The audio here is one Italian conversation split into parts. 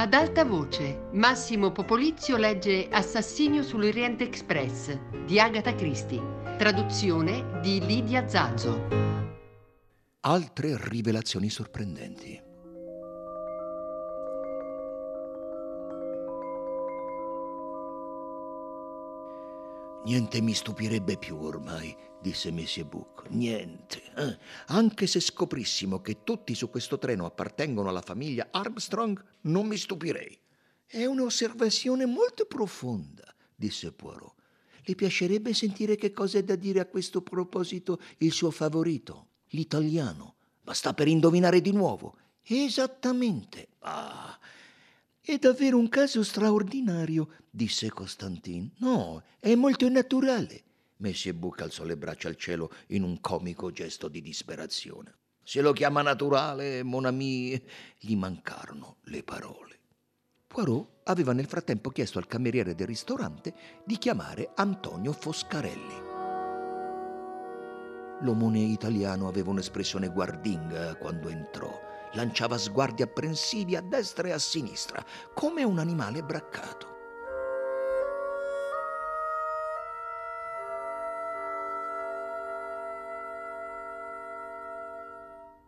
Ad alta voce, Massimo Popolizio legge Assassinio sull'Oriente Express di Agatha Christie, traduzione di Lidia Zazzo. Altre rivelazioni sorprendenti. Niente mi stupirebbe più ormai, disse Messie Buck. Niente. Eh? Anche se scoprissimo che tutti su questo treno appartengono alla famiglia Armstrong, non mi stupirei. È un'osservazione molto profonda, disse Poirot. Le piacerebbe sentire che cosa è da dire a questo proposito il suo favorito, l'italiano. Ma sta per indovinare di nuovo. Esattamente. Ah, è davvero un caso straordinario, disse Costantin. No, è molto naturale. Messie Buc alzò le braccia al cielo in un comico gesto di disperazione. Se lo chiama naturale, mon ami, gli mancarono le parole. Poirot aveva nel frattempo chiesto al cameriere del ristorante di chiamare Antonio Foscarelli. L'omone italiano aveva un'espressione guardinga quando entrò lanciava sguardi apprensivi a destra e a sinistra, come un animale braccato.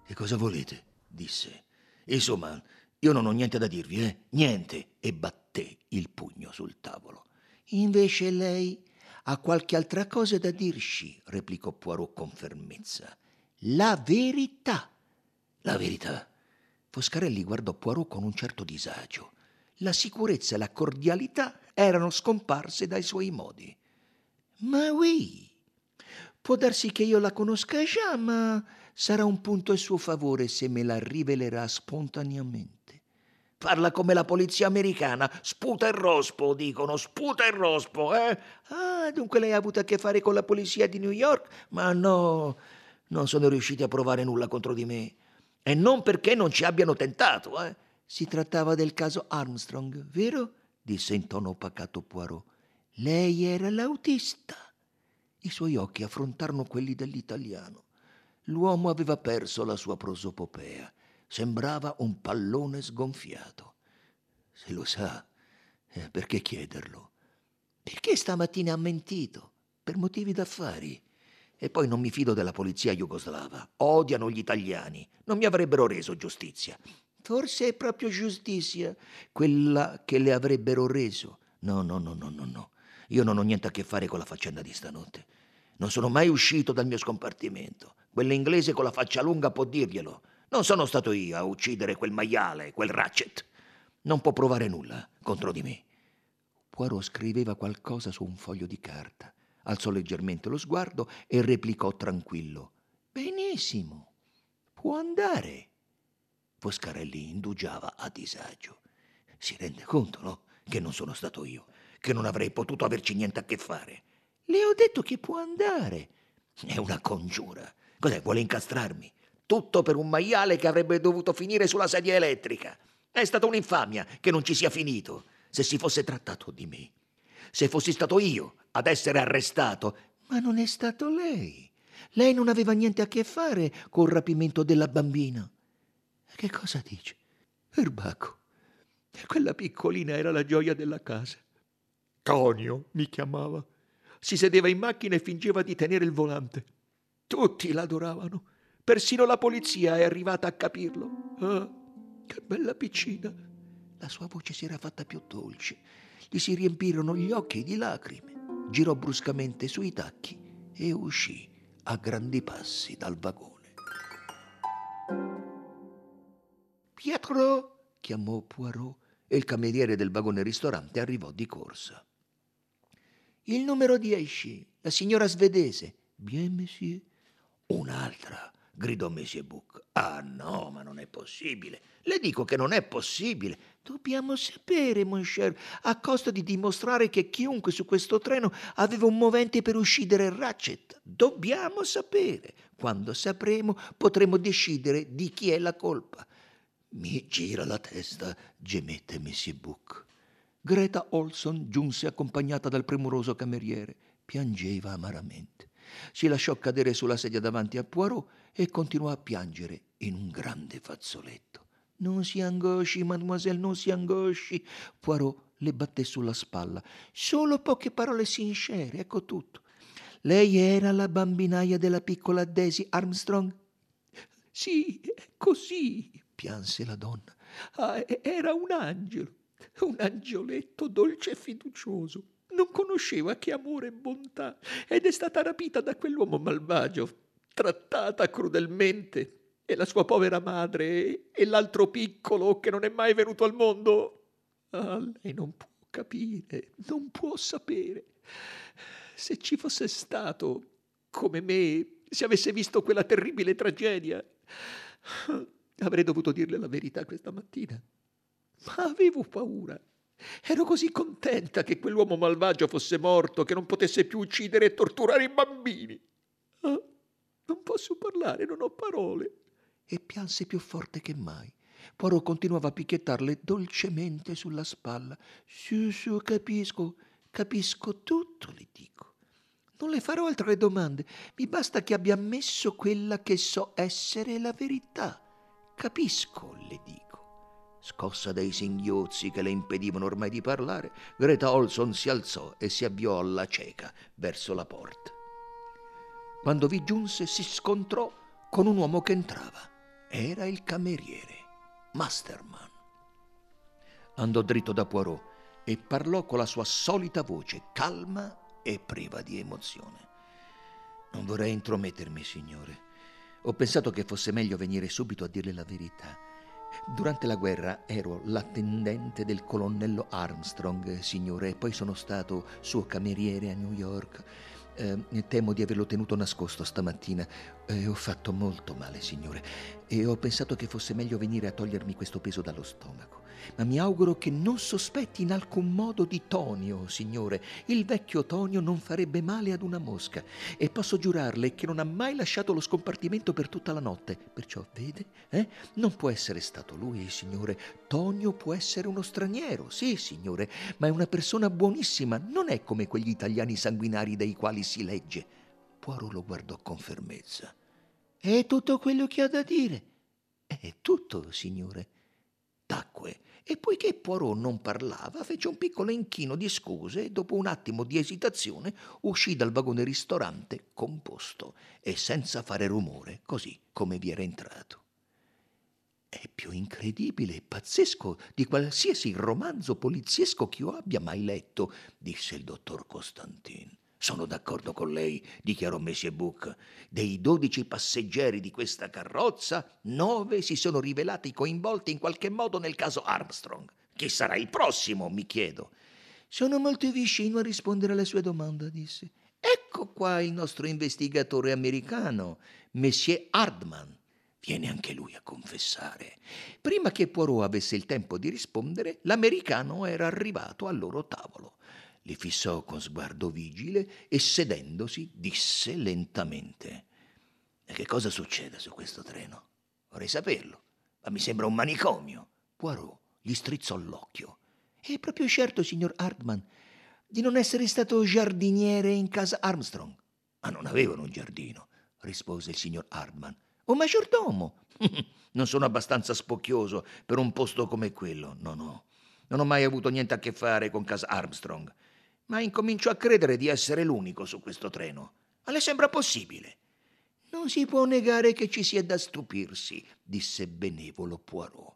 Che cosa volete? disse. Insomma, io non ho niente da dirvi, eh? Niente. E batté il pugno sul tavolo. Invece lei ha qualche altra cosa da dirci, replicò Poirot con fermezza. La verità. La verità. Foscarelli guardò Poirot con un certo disagio. La sicurezza e la cordialità erano scomparse dai suoi modi. Ma oui, può darsi che io la conosca già, ma sarà un punto a suo favore se me la rivelerà spontaneamente. Parla come la polizia americana, sputa e rospo, dicono, sputa e rospo, eh? Ah, dunque lei ha avuto a che fare con la polizia di New York? Ma no, non sono riusciti a provare nulla contro di me. E non perché non ci abbiano tentato, eh. Si trattava del caso Armstrong, vero? disse in tono pacato Poirot. Lei era l'autista. I suoi occhi affrontarono quelli dell'italiano. L'uomo aveva perso la sua prosopopea. Sembrava un pallone sgonfiato. Se lo sa, eh, perché chiederlo? Perché stamattina ha mentito? Per motivi d'affari. E poi non mi fido della polizia jugoslava. Odiano gli italiani. Non mi avrebbero reso giustizia. Forse è proprio giustizia quella che le avrebbero reso. No, no, no, no, no, no. Io non ho niente a che fare con la faccenda di stanotte. Non sono mai uscito dal mio scompartimento. Quell'inglese con la faccia lunga può dirglielo. Non sono stato io a uccidere quel maiale, quel Ratchet. Non può provare nulla contro di me. Poirot scriveva qualcosa su un foglio di carta alzò leggermente lo sguardo e replicò tranquillo. Benissimo, può andare. Foscarelli indugiava a disagio. Si rende conto, no? Che non sono stato io, che non avrei potuto averci niente a che fare. Le ho detto che può andare. È una congiura. Cos'è? Vuole incastrarmi? Tutto per un maiale che avrebbe dovuto finire sulla sedia elettrica. È stata un'infamia che non ci sia finito. Se si fosse trattato di me, se fossi stato io ad essere arrestato. Ma non è stato lei. Lei non aveva niente a che fare col rapimento della bambina. Che cosa dice? Erbacco. Quella piccolina era la gioia della casa. Conio mi chiamava. Si sedeva in macchina e fingeva di tenere il volante. Tutti l'adoravano. Persino la polizia è arrivata a capirlo. Ah, che bella piccina. La sua voce si era fatta più dolce gli si riempirono gli occhi di lacrime, girò bruscamente sui tacchi e uscì a grandi passi dal vagone. Pietro! chiamò Poirot e il cameriere del vagone ristorante arrivò di corsa. Il numero 10, la signora svedese. Bien, monsieur. Un'altra, gridò Monsieur Buc. Ah no, ma non è possibile. Le dico che non è possibile. Dobbiamo sapere, mon cher, a costo di dimostrare che chiunque su questo treno aveva un movente per uccidere Ratchet. Dobbiamo sapere. Quando sapremo, potremo decidere di chi è la colpa. Mi gira la testa, gemette Monsieur Buc. Greta Olson giunse accompagnata dal premuroso cameriere. Piangeva amaramente. Si lasciò cadere sulla sedia davanti a Poirot e continuò a piangere in un grande fazzoletto. Non si angosci, mademoiselle, non si angosci. Poirot le batté sulla spalla. Solo poche parole sincere, ecco tutto. Lei era la bambinaia della piccola Daisy Armstrong? Sì, così, pianse la donna. Ah, era un angelo, un angioletto dolce e fiducioso. Non conosceva che amore e bontà ed è stata rapita da quell'uomo malvagio, trattata crudelmente. E la sua povera madre e l'altro piccolo che non è mai venuto al mondo. Ah, lei non può capire, non può sapere. Se ci fosse stato come me, se avesse visto quella terribile tragedia, avrei dovuto dirle la verità questa mattina. Ma avevo paura. Ero così contenta che quell'uomo malvagio fosse morto, che non potesse più uccidere e torturare i bambini. Ah, non posso parlare, non ho parole. E pianse più forte che mai. Poirot continuava a picchiettarle dolcemente sulla spalla. Su, su, capisco, capisco tutto, le dico. Non le farò altre domande, mi basta che abbia ammesso quella che so essere la verità. Capisco, le dico. Scossa dai singhiozzi che le impedivano ormai di parlare, Greta Olson si alzò e si avviò alla cieca verso la porta. Quando vi giunse si scontrò con un uomo che entrava. Era il cameriere. Masterman. Andò dritto da Poirot e parlò con la sua solita voce, calma e priva di emozione. Non vorrei intromettermi, signore. Ho pensato che fosse meglio venire subito a dirle la verità. Durante la guerra ero l'attendente del colonnello Armstrong, signore, e poi sono stato suo cameriere a New York. Eh, temo di averlo tenuto nascosto stamattina. Eh, ho fatto molto male, signore, e ho pensato che fosse meglio venire a togliermi questo peso dallo stomaco ma mi auguro che non sospetti in alcun modo di Tonio, signore. Il vecchio Tonio non farebbe male ad una mosca e posso giurarle che non ha mai lasciato lo scompartimento per tutta la notte. Perciò, vede, eh? Non può essere stato lui, signore. Tonio può essere uno straniero, sì, signore, ma è una persona buonissima, non è come quegli italiani sanguinari dei quali si legge. Poirot lo guardò con fermezza. È tutto quello che ha da dire. È tutto, signore. Tacque e poiché Poirot non parlava, fece un piccolo inchino di scuse e dopo un attimo di esitazione uscì dal vagone ristorante composto e senza fare rumore, così come vi era entrato. È più incredibile e pazzesco di qualsiasi romanzo poliziesco che io abbia mai letto, disse il dottor Costantin. Sono d'accordo con lei, dichiarò Monsieur Book. Dei dodici passeggeri di questa carrozza, nove si sono rivelati coinvolti in qualche modo nel caso Armstrong. Chi sarà il prossimo, mi chiedo. Sono molto vicino a rispondere alla sua domanda, disse. Ecco qua il nostro investigatore americano, Monsieur Hardman. Viene anche lui a confessare. Prima che Poirot avesse il tempo di rispondere, l'americano era arrivato al loro tavolo li fissò con sguardo vigile e sedendosi disse lentamente E che cosa succede su questo treno? Vorrei saperlo, ma mi sembra un manicomio. Poirot gli strizzò l'occhio. È proprio certo, signor Hartman, di non essere stato giardiniere in casa Armstrong. Ma non avevano un giardino, rispose il signor Hartman. Un maggiordomo. non sono abbastanza spocchioso per un posto come quello. No, no. Non ho mai avuto niente a che fare con casa Armstrong ma incomincio a credere di essere l'unico su questo treno. Ma le sembra possibile? Non si può negare che ci sia da stupirsi, disse benevolo Poirot.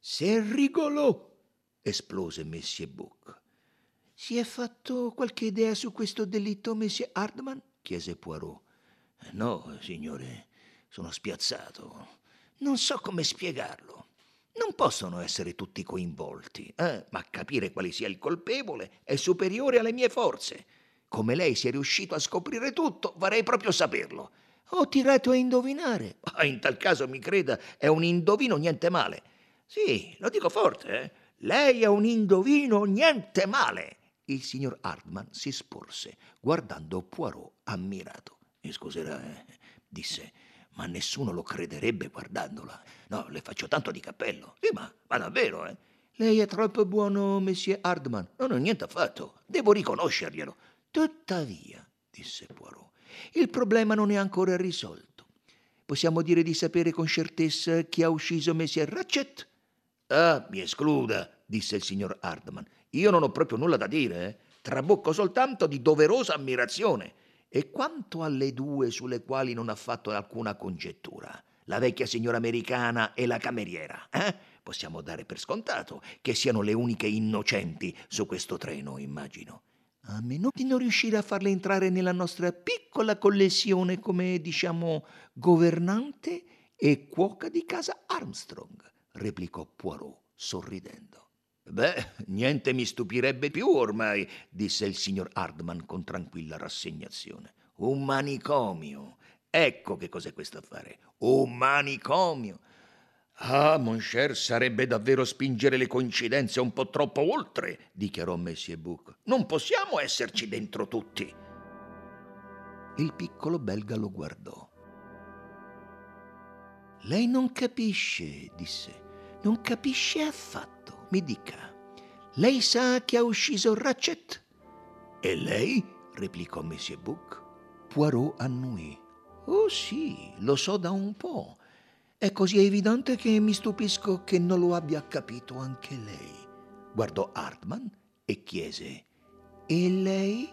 C'est rigolo, esplose Monsieur Book. Si è fatto qualche idea su questo delitto, Monsieur Hardman? chiese Poirot. No, signore, sono spiazzato. Non so come spiegarlo. Non possono essere tutti coinvolti, eh? ma capire quale sia il colpevole è superiore alle mie forze. Come lei sia riuscito a scoprire tutto, vorrei proprio saperlo. Ho tirato a indovinare. Ah, in tal caso, mi creda, è un indovino niente male. Sì, lo dico forte, eh? Lei è un indovino niente male. Il signor Hartman si sporse, guardando Poirot ammirato. Mi scuserà, eh? disse ma nessuno lo crederebbe guardandola. No, le faccio tanto di cappello. Sì, ma, ma davvero, eh? Lei è troppo buono, Monsieur Hardman. Non ho niente affatto. Devo riconoscerglielo. Tuttavia, disse Poirot, il problema non è ancora risolto. Possiamo dire di sapere con certezza chi ha ucciso Messie Ratchet? Ah, mi escluda, disse il signor Hardman. Io non ho proprio nulla da dire, eh? trabocco soltanto di doverosa ammirazione. E quanto alle due sulle quali non ha fatto alcuna congettura, la vecchia signora americana e la cameriera, eh? possiamo dare per scontato che siano le uniche innocenti su questo treno, immagino. A meno di non riuscire a farle entrare nella nostra piccola collezione come, diciamo, governante e cuoca di casa Armstrong replicò Poirot sorridendo. Beh, niente mi stupirebbe più ormai, disse il signor Hardman con tranquilla rassegnazione. Un manicomio. Ecco che cos'è questo affare. Un manicomio. Ah, mon cher, sarebbe davvero spingere le coincidenze un po' troppo oltre, dichiarò Messie Buck. Non possiamo esserci dentro tutti. Il piccolo belga lo guardò. Lei non capisce, disse non capisce affatto. Mi dica, lei sa che ha ucciso Ratchet? E lei? replicò Monsieur Book. Poirot annuì. Oh sì, lo so da un po'. È così evidente che mi stupisco che non lo abbia capito anche lei. Guardò Hartman e chiese: E lei?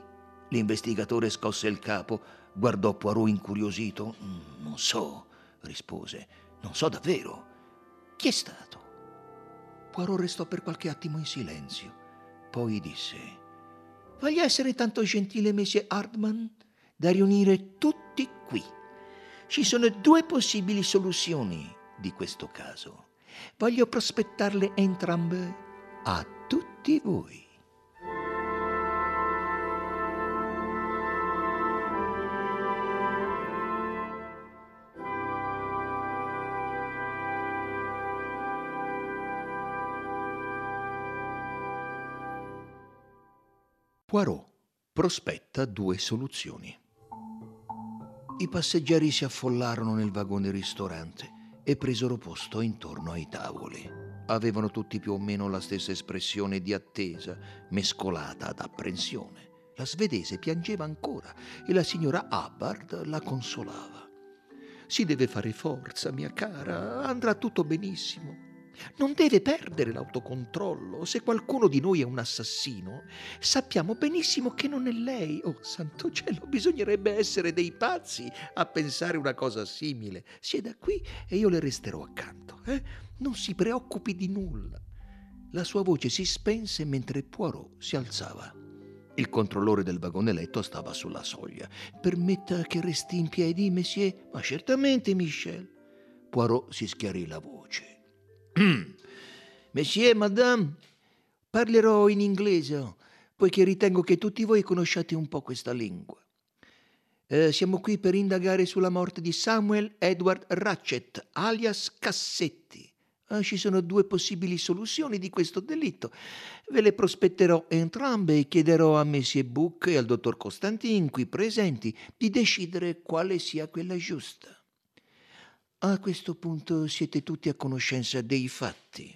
L'investigatore scosse il capo, guardò Poirot incuriosito. Mm, non so, rispose. Non so davvero. Chi è stato? Poirot restò per qualche attimo in silenzio. Poi disse: Voglia essere tanto gentile, Monsieur Hartman, da riunire tutti qui. Ci sono due possibili soluzioni di questo caso. Voglio prospettarle entrambe a tutti voi. Poirot prospetta due soluzioni. I passeggeri si affollarono nel vagone ristorante e presero posto intorno ai tavoli. Avevano tutti più o meno la stessa espressione di attesa, mescolata ad apprensione. La svedese piangeva ancora e la signora Hubbard la consolava. Si deve fare forza, mia cara, andrà tutto benissimo. Non deve perdere l'autocontrollo. Se qualcuno di noi è un assassino, sappiamo benissimo che non è lei. Oh, santo cielo, bisognerebbe essere dei pazzi a pensare una cosa simile. Sieda qui e io le resterò accanto. Eh? Non si preoccupi di nulla. La sua voce si spense mentre Poirot si alzava. Il controllore del vagone letto stava sulla soglia. Permetta che resti in piedi, monsieur? Ma certamente, Michel. Poirot si schiarì la voce. Monsieur, madame, parlerò in inglese, poiché ritengo che tutti voi conosciate un po' questa lingua. Eh, siamo qui per indagare sulla morte di Samuel Edward Ratchet, alias Cassetti. Eh, ci sono due possibili soluzioni di questo delitto. Ve le prospetterò entrambe e chiederò a Messie Book e al dottor Costantin, qui presenti, di decidere quale sia quella giusta. A questo punto siete tutti a conoscenza dei fatti.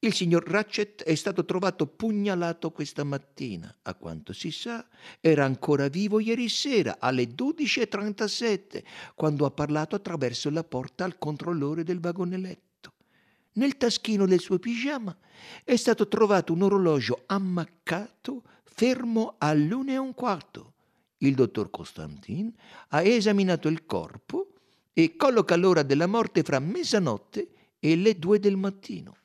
Il signor Ratchet è stato trovato pugnalato questa mattina. A quanto si sa, era ancora vivo ieri sera alle 12.37, quando ha parlato attraverso la porta al controllore del vagone letto. Nel taschino del suo pigiama è stato trovato un orologio ammaccato fermo all'una e un quarto. Il dottor Costantin ha esaminato il corpo e colloca l'ora della morte fra mezzanotte e le due del mattino.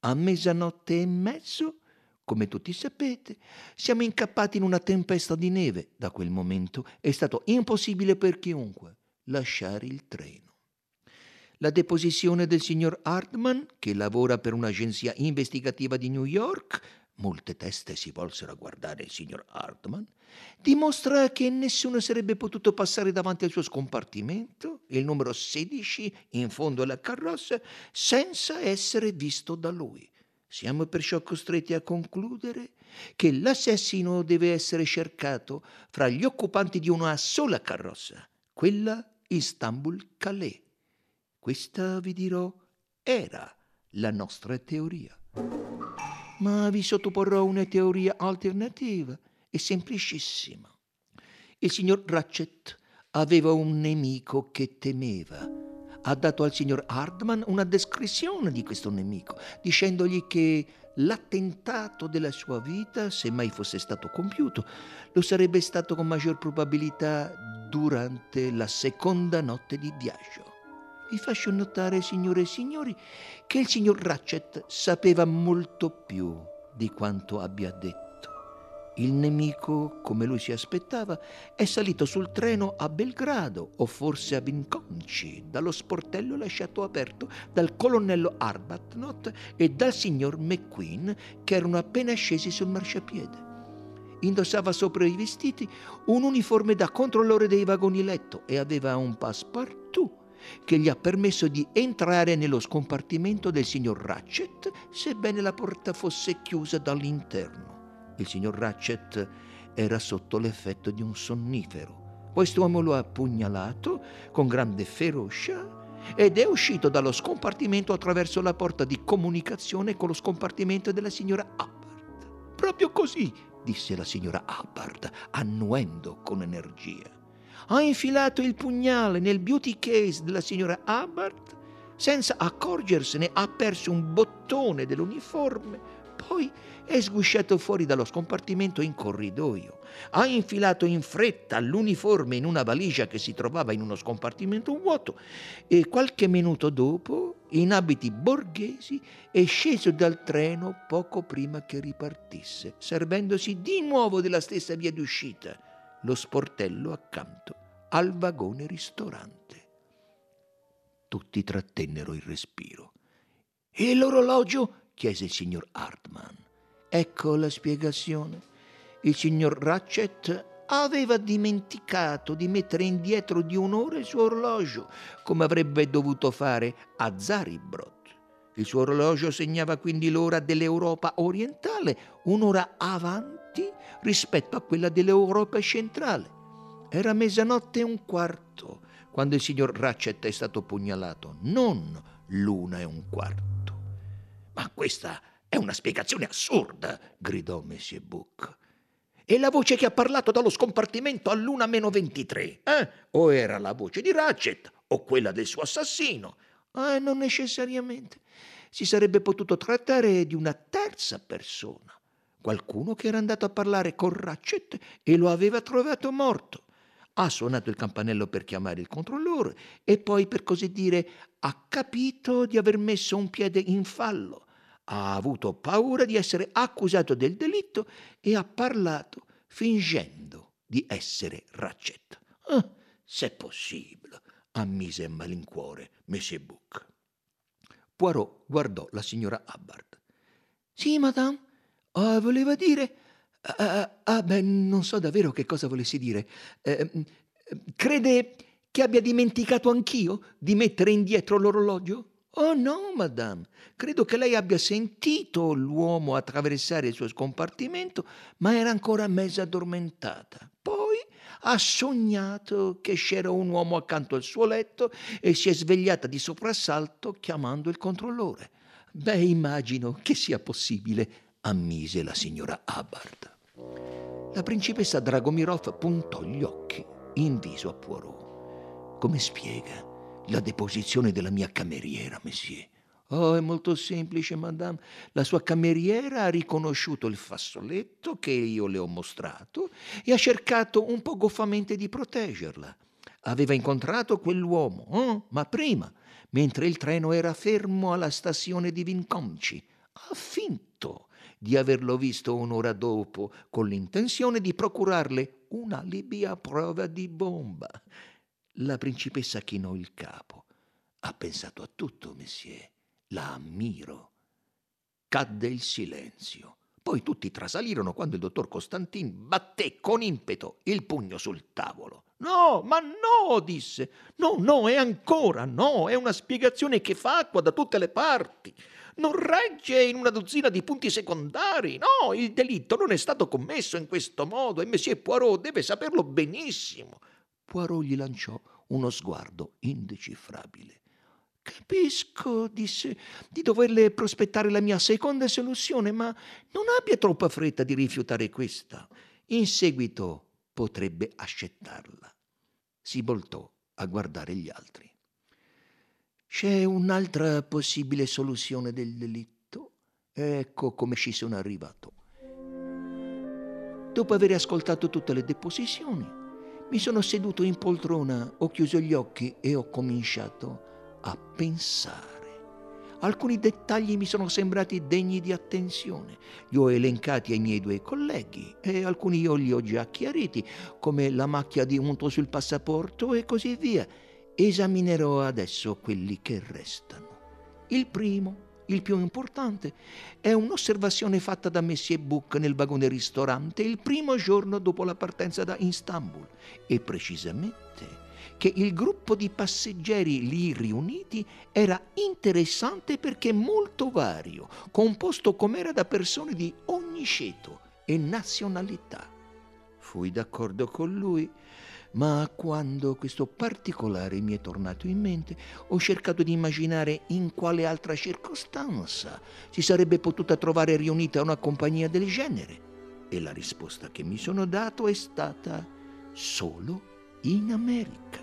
A mezzanotte e mezzo, come tutti sapete, siamo incappati in una tempesta di neve. Da quel momento è stato impossibile per chiunque lasciare il treno. La deposizione del signor Hartman, che lavora per un'agenzia investigativa di New York, molte teste si volsero a guardare il signor Hartman, dimostra che nessuno sarebbe potuto passare davanti al suo scompartimento, il numero 16 in fondo alla carrozza, senza essere visto da lui. Siamo perciò costretti a concludere che l'assassino deve essere cercato fra gli occupanti di una sola carrozza, quella Istanbul-Calais. Questa, vi dirò, era la nostra teoria ma vi sottoporrò una teoria alternativa e semplicissima. Il signor Ratchet aveva un nemico che temeva. ha dato al signor Hardman una descrizione di questo nemico, dicendogli che l'attentato della sua vita, se mai fosse stato compiuto, lo sarebbe stato con maggior probabilità durante la seconda notte di viaggio. Vi faccio notare, signore e signori, che il signor Ratchet sapeva molto più di quanto abbia detto. Il nemico, come lui si aspettava, è salito sul treno a Belgrado o forse a Vinconci, dallo sportello lasciato aperto dal colonnello Arbuthnot e dal signor McQueen che erano appena scesi sul marciapiede. Indossava sopra i vestiti un uniforme da controllore dei vagoni letto e aveva un passepartout che gli ha permesso di entrare nello scompartimento del signor Ratchet, sebbene la porta fosse chiusa dall'interno. Il signor Ratchet era sotto l'effetto di un sonnifero. Quest'uomo lo ha pugnalato con grande ferocia ed è uscito dallo scompartimento attraverso la porta di comunicazione con lo scompartimento della signora Hubbard. Proprio così, disse la signora Hubbard, annuendo con energia. Ha infilato il pugnale nel beauty case della signora Hubbard, senza accorgersene ha perso un bottone dell'uniforme, poi è sgusciato fuori dallo scompartimento in corridoio. Ha infilato in fretta l'uniforme in una valigia che si trovava in uno scompartimento vuoto e qualche minuto dopo, in abiti borghesi, è sceso dal treno poco prima che ripartisse, servendosi di nuovo della stessa via d'uscita, lo sportello accanto al vagone ristorante. Tutti trattennero il respiro. E l'orologio? Chiese il signor Hartman. Ecco la spiegazione. Il signor Ratchet aveva dimenticato di mettere indietro di un'ora il suo orologio, come avrebbe dovuto fare a Zaribrod. Il suo orologio segnava quindi l'ora dell'Europa orientale, un'ora avanti rispetto a quella dell'Europa centrale. Era mezzanotte e un quarto quando il signor Ratchet è stato pugnalato, non l'una e un quarto. Ma questa è una spiegazione assurda, gridò Monsieur Book. E la voce che ha parlato dallo scompartimento all'una meno 23, eh? O era la voce di Ratchet o quella del suo assassino? Eh, non necessariamente. Si sarebbe potuto trattare di una terza persona, qualcuno che era andato a parlare con Ratchet e lo aveva trovato morto. Ha suonato il campanello per chiamare il controllore e poi, per così dire, ha capito di aver messo un piede in fallo ha avuto paura di essere accusato del delitto e ha parlato fingendo di essere Ratchet. Ah, se possibile, ammise a malincuore Monsieur Book. Poirot guardò la signora Hubbard. Sì, madame, uh, voleva dire... Uh, ah, beh, non so davvero che cosa volessi dire. Uh, crede che abbia dimenticato anch'io di mettere indietro l'orologio? Oh no, madame, credo che lei abbia sentito l'uomo attraversare il suo scompartimento, ma era ancora mezza addormentata. Poi ha sognato che c'era un uomo accanto al suo letto e si è svegliata di soprassalto chiamando il controllore. Beh, immagino che sia possibile, ammise la signora Hubbard. La principessa Dragomirov puntò gli occhi in viso a Poirot. Come spiega? La deposizione della mia cameriera, messie. Oh, è molto semplice, madame. La sua cameriera ha riconosciuto il fazzoletto che io le ho mostrato e ha cercato un po' goffamente di proteggerla. Aveva incontrato quell'uomo, eh? ma prima, mentre il treno era fermo alla stazione di Vinconci. Ha finto di averlo visto un'ora dopo, con l'intenzione di procurarle un alibi a prova di bomba. La principessa chinò il capo. Ha pensato a tutto, messie. La ammiro. Cadde il silenzio. Poi tutti trasalirono quando il dottor Costantin batté con impeto il pugno sul tavolo. No, ma no, disse. No, no, è ancora no, è una spiegazione che fa acqua da tutte le parti. Non regge in una dozzina di punti secondari. No, il delitto non è stato commesso in questo modo e Messie Poirot deve saperlo benissimo. Poirot gli lanciò uno sguardo indecifrabile. Capisco, disse, di doverle prospettare la mia seconda soluzione, ma non abbia troppa fretta di rifiutare questa. In seguito potrebbe accettarla. Si voltò a guardare gli altri. C'è un'altra possibile soluzione del delitto. Ecco come ci sono arrivato. Dopo aver ascoltato tutte le deposizioni, mi sono seduto in poltrona, ho chiuso gli occhi e ho cominciato a pensare. Alcuni dettagli mi sono sembrati degni di attenzione. Li ho elencati ai miei due colleghi e alcuni io li ho già chiariti, come la macchia di unto sul passaporto e così via. Esaminerò adesso quelli che restano. Il primo il più importante è un'osservazione fatta da Messie Book nel vagone ristorante il primo giorno dopo la partenza da Istanbul e precisamente che il gruppo di passeggeri lì riuniti era interessante perché molto vario, composto com'era da persone di ogni ceto e nazionalità. Fui d'accordo con lui ma quando questo particolare mi è tornato in mente, ho cercato di immaginare in quale altra circostanza si sarebbe potuta trovare riunita una compagnia del genere. E la risposta che mi sono dato è stata solo in America.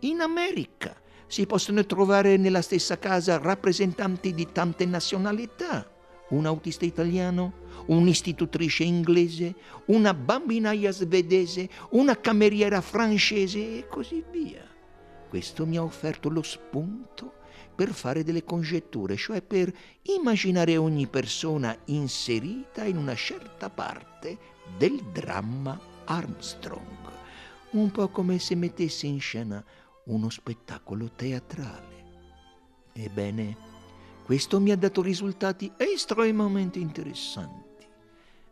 In America si possono trovare nella stessa casa rappresentanti di tante nazionalità un autista italiano, un'istitutrice inglese, una bambinaia svedese, una cameriera francese e così via. Questo mi ha offerto lo spunto per fare delle congetture, cioè per immaginare ogni persona inserita in una certa parte del dramma Armstrong, un po' come se mettesse in scena uno spettacolo teatrale. Ebbene, questo mi ha dato risultati estremamente interessanti.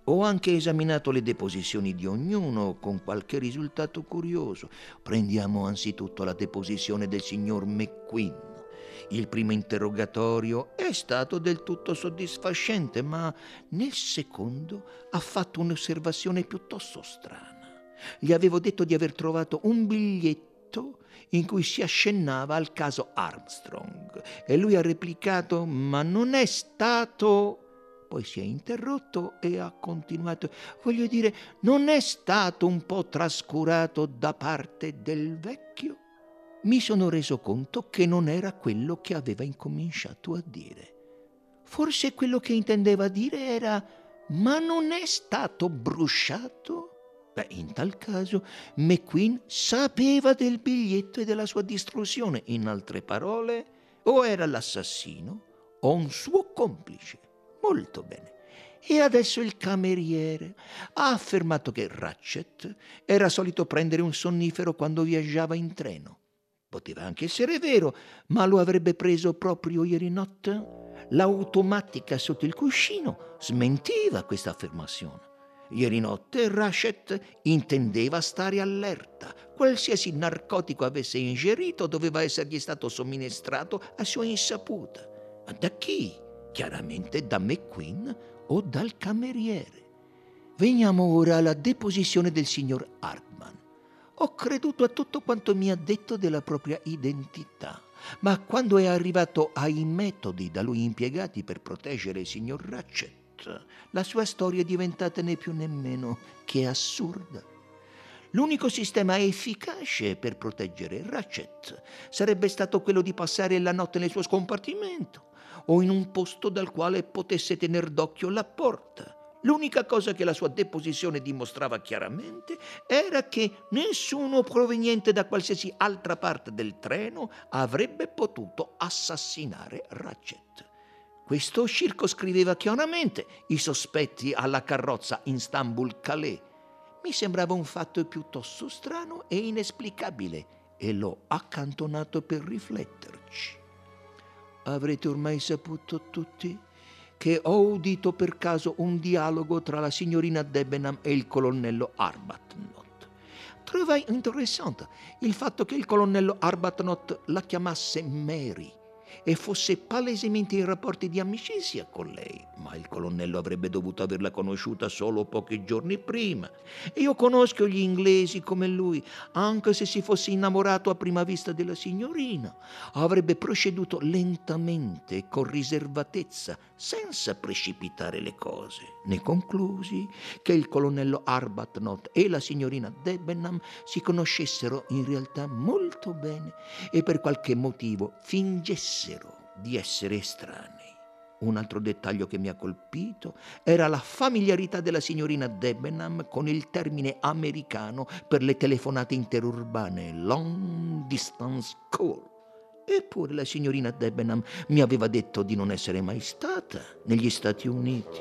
Ho anche esaminato le deposizioni di ognuno con qualche risultato curioso. Prendiamo anzitutto la deposizione del signor McQueen. Il primo interrogatorio è stato del tutto soddisfacente, ma nel secondo ha fatto un'osservazione piuttosto strana. Gli avevo detto di aver trovato un biglietto in cui si accennava al caso Armstrong e lui ha replicato ma non è stato poi si è interrotto e ha continuato. Voglio dire, non è stato un po' trascurato da parte del vecchio? Mi sono reso conto che non era quello che aveva incominciato a dire. Forse quello che intendeva dire era ma non è stato brusciato? Beh, in tal caso McQueen sapeva del biglietto e della sua distruzione. In altre parole, o era l'assassino o un suo complice. Molto bene. E adesso il cameriere ha affermato che Ratchet era solito prendere un sonnifero quando viaggiava in treno. Poteva anche essere vero, ma lo avrebbe preso proprio ieri notte? L'automatica sotto il cuscino smentiva questa affermazione. Ieri notte Rachet intendeva stare allerta. Qualsiasi narcotico avesse ingerito doveva essergli stato somministrato a sua insaputa. Ma da chi? Chiaramente da McQueen o dal cameriere. Veniamo ora alla deposizione del signor Hartman. Ho creduto a tutto quanto mi ha detto della propria identità, ma quando è arrivato ai metodi da lui impiegati per proteggere il signor Ratchet, la sua storia è diventata né più né meno che assurda. L'unico sistema efficace per proteggere Ratchet sarebbe stato quello di passare la notte nel suo scompartimento o in un posto dal quale potesse tener d'occhio la porta. L'unica cosa che la sua deposizione dimostrava chiaramente era che nessuno proveniente da qualsiasi altra parte del treno avrebbe potuto assassinare Ratchet. Questo circoscriveva chiaramente i sospetti alla carrozza Istanbul-Calais. Mi sembrava un fatto piuttosto strano e inesplicabile e l'ho accantonato per rifletterci. Avrete ormai saputo tutti che ho udito per caso un dialogo tra la signorina Debenham e il colonnello Arbuthnot. Trovai interessante il fatto che il colonnello Arbuthnot la chiamasse Mary e fosse palesemente in rapporti di amicizia con lei, ma il colonnello avrebbe dovuto averla conosciuta solo pochi giorni prima. E io conosco gli inglesi come lui, anche se si fosse innamorato a prima vista della signorina, avrebbe proceduto lentamente con riservatezza, senza precipitare le cose. Ne conclusi che il colonnello Arbuthnot e la signorina Debenham si conoscessero in realtà molto bene e per qualche motivo fingessero di essere estranei. Un altro dettaglio che mi ha colpito era la familiarità della signorina Debenham con il termine americano per le telefonate interurbane, long distance call. Eppure la signorina Debenham mi aveva detto di non essere mai stata negli Stati Uniti.